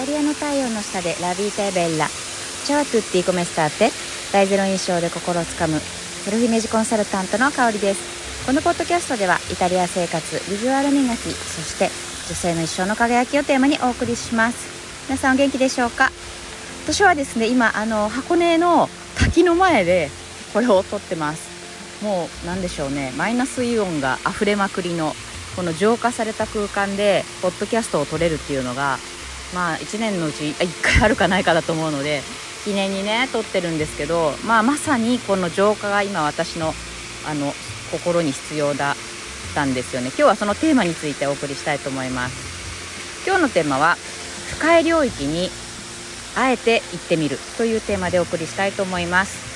タリアの太陽の下でラビータエベッラ。チャワトゥッティコメスターテ。大ゼロ印象で心をつかむ。セルフイメージコンサルタントの香りです。このポッドキャストではイタリア生活ビジュアル磨きそして女性の一生の輝きをテーマにお送りします。皆さんお元気でしょうか？私はですね今あの箱根の滝の前でこれを撮ってます。もう何でしょうね。マイナスイオンが溢れまくりのこの浄化された空間でポッドキャストを撮れるっていうのがまあ1年のうち1回あるかないかだと思うので記念にね撮ってるんですけど、まあ、まさにこの浄化が今私のあの心に必要だったんですよね。今日はそのテーマについてお送りしたいと思います。今日のテーマは不快領域にあえて行ってみるというテーマでお送りしたいと思います。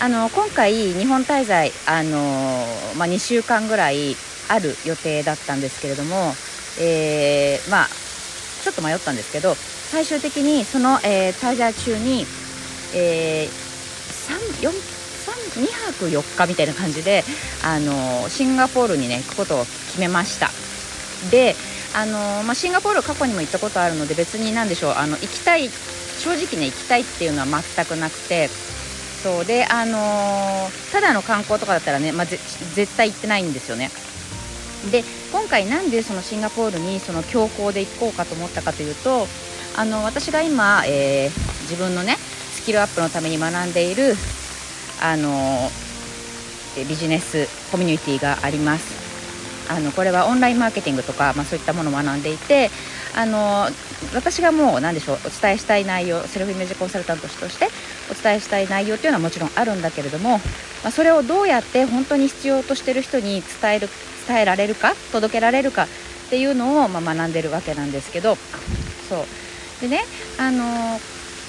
あの今回日本滞在あの、まあ、2週間ぐらいある予定だったんですけれども、えー、まあちょっと迷ったんですけど最終的にその、えー、滞在中に、えー、3 4 2泊4日みたいな感じで、あのシンガポールにね行くことを決めました。で、あのまあ、シンガポール過去にも行ったことあるので別に何でしょうあの行きたい正直ね行きたいっていうのは全くなくてそうであのー、ただの観光とかだったらね、まあ、絶対行ってないんですよね。で今回なんでそのシンガポールにその強行で行こうかと思ったかというとあの私が今、えー、自分のねスキルアップのために学んでいるあのビジネスコミュニティがあります。あのこれはオンラインマーケティングとか、まあ、そういったものを学んでいてあの私がもう何でしょうお伝えしたい内容セルフイメージコンサルタントとしてお伝えしたい内容というのはもちろんあるんだけれども、まあ、それをどうやって本当に必要としてる人に伝える伝えられるか届けられるかっていうのを、まあ、学んでるわけなんですけどそう。でねあの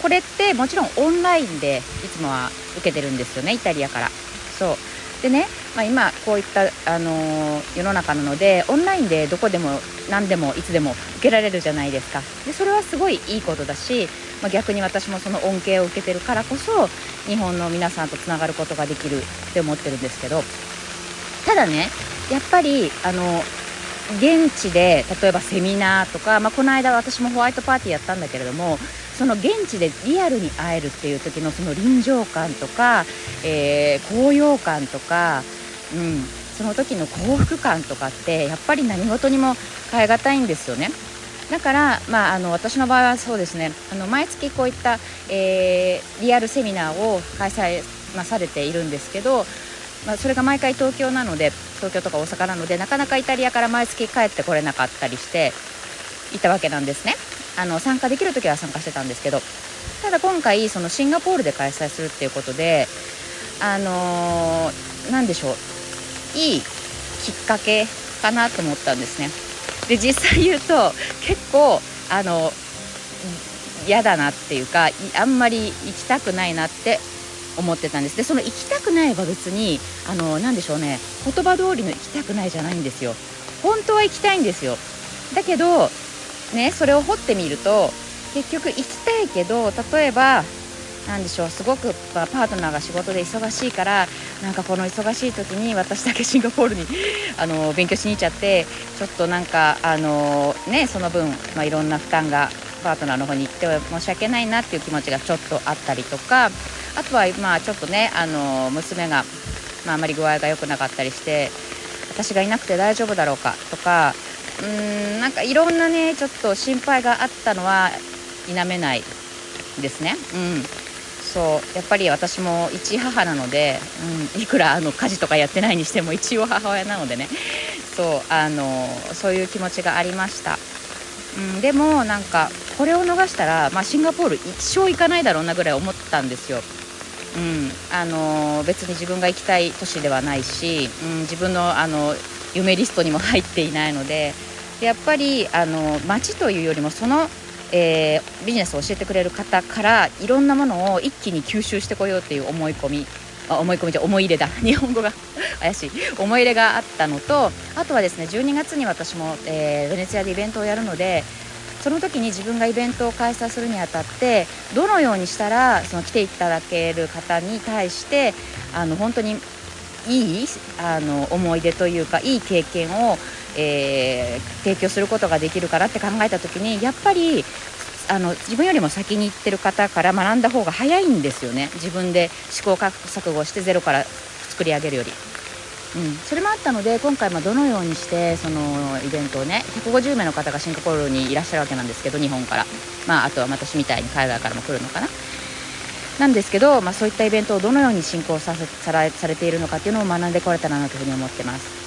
これってもちろんオンラインでいつもは受けてるんですよねイタリアから。そう。でね、まあ、今こういった、あのー、世の中なのでオンラインでどこでも何でもいつでも受けられるじゃないですか。でそれはすごいいいことだし、まあ、逆に私もその恩恵を受けてるからこそ日本の皆さんとつながることができるって思ってるんですけどただねやっぱりあの現地で例えばセミナーとか、まあ、この間私もホワイトパーティーやったんだけれどもその現地でリアルに会えるっていう時のその臨場感とか、えー、高揚感とか、うん、その時の幸福感とかってやっぱり何事にも変え難いんですよね。だから、まあ、あの私の場合はそうですねあの毎月こういった、えー、リアルセミナーを開催なされているんですけどまあ、それが毎回東京なので東京とか大阪なのでなかなかイタリアから毎月帰ってこれなかったりしていたわけなんですね。あの参加できる時は参加してたんですけどただ今回そのシンガポールで開催するっていうことであのー、何でしょういいきっかけかなと思ったんですね。で実際言うと結構あの嫌だなっていうかあんまり行きたくないなって思ってたんです。でその行きたくないは別にあの何でしょうね。言葉通りの行きたくないじゃないんですよ。本当は行きたいんですよ。だけどねそれを掘ってみると結局行きたいけど例えば何でしょうすごくパートナーが仕事で忙しいからなんかこの忙しい時に私だけシンガポールに あの勉強しに行っちゃってちょっとなんかあのねその分、まあ、いろんな負担がパートナーの方に行っては申し訳ないなっていう気持ちがちょっとあったりとかあとはまあちょっとねあの娘が、まあ、あまり具合が良くなかったりして私がいなくて大丈夫だろうかとかうーんなんかいろんなねちょっと心配があったのは否めないですね。うんそうやっぱり私も一母なので、うん、いくらあの家事とかやってないにしても一応母親なのでねそうあのそういう気持ちがありました。うん、でもなんかこれを逃したら、まあ、シンガポール一生行かないだろうなぐらい思ったんですよ。うん。あの別に自分が行きたい都市ではないし、うん、自分のあの夢リストにも入っていないのでやっぱりあの街というよりもその、えー、ビジネスを教えてくれる方からいろんなものを一気に吸収してこようという思い込みあ思い込みじゃ思い入れだ。日本語が怪しい。思い入れがあったのとあとはですね12月に私も、えー、ベネツィアでイベントをやるのでその時に自分がイベントを開催するにあたってどのようにしたらその来ていただける方に対してあの本当にいいあの思い出というかいい経験を、えー、提供することができるかなって考えた時にやっぱりあの自分よりも先に行ってる方から学んだ方が早いんですよね自分で試行錯誤してゼロから作り上げるより。うん、それもあったので今回まどのようにしてそのイベントをね150名の方がシンガポールにいらっしゃるわけなんですけど日本から、まあ、あとは私みたいに海外からも来るのかな。なんですけど、まあ、そういったイベントをどのように進行させされているのかっていうのを学んでこれたらなというふうに思ってます。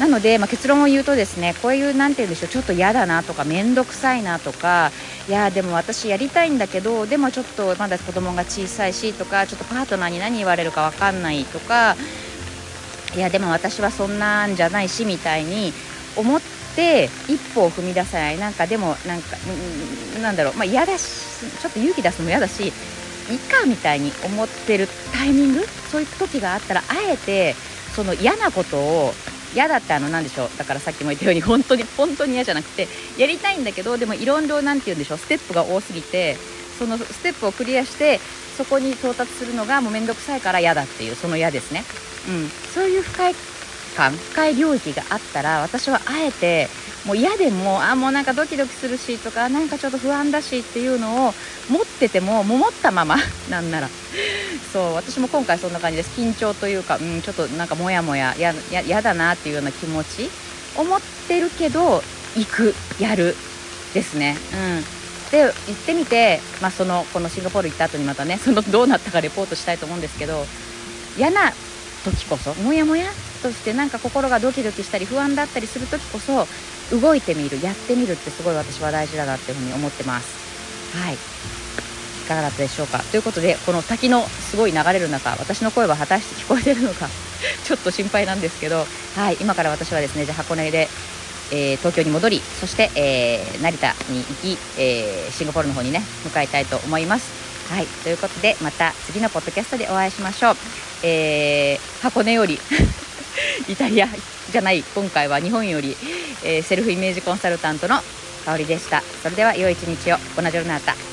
なので、まあ、結論を言うとですねこういう何て言うんでしょうちょっと嫌だなとか面倒くさいなとかいやでも私やりたいんだけどでもちょっとまだ子供が小さいしとかちょっとパートナーに何言われるか分かんないとかいやでも私はそんなんじゃないしみたいに思って一歩を踏み出さない。なんかでもなんかなんだろう。まあ嫌だしちょっと勇気出すのも嫌だしいいかみたいに思ってるタイミングそういう時があったらあえてその嫌なことを嫌だってあの何でしょう。だからさっきも言ったように本当に本当に嫌じゃなくてやりたいんだけどでもいろいろ何て言うんでしょう。ステップが多すぎてそのステップをクリアしてそこに到達するのがもう面倒くさいから嫌だっていうその嫌ですね、うん、そういう不快感深い領域があったら私はあえてもう嫌でもあもうなんかドキドキするしとかなんかちょっと不安だしっていうのを持っててもも持ったまま なんなら。そう私も今回そんな感じです。緊張というか、うん、ちょっとなんかモヤモヤややだなっていうような気持ち思ってるけど行くやるですね。うん。で行ってみて、まあ、そのこのシンガポール行った後にまたねそのどうなったかレポートしたいと思うんですけど嫌な時こそモヤモヤとしてなんか心がドキドキしたり不安だったりする時こそ動いてみるやってみるってすごい私は大事だなっていうふうに思ってます。はい。いかがだったでしょうか？ということでこの滝のすごい流れる中私の声は果たして聞こえてるのかちょっと心配なんですけどはい。今から私はですねじゃあ箱根でえー、東京に戻りそして、えー、成田に行き、えー、シンガポールの方にね向かいたいと思います。はい。ということでまた次のポッドキャストでお会いしましょう、え箱根より イタリアじゃない今回は日本より、え、セルフイメージコンサルタントの香りでした。それでは良い一日を。同じようなあった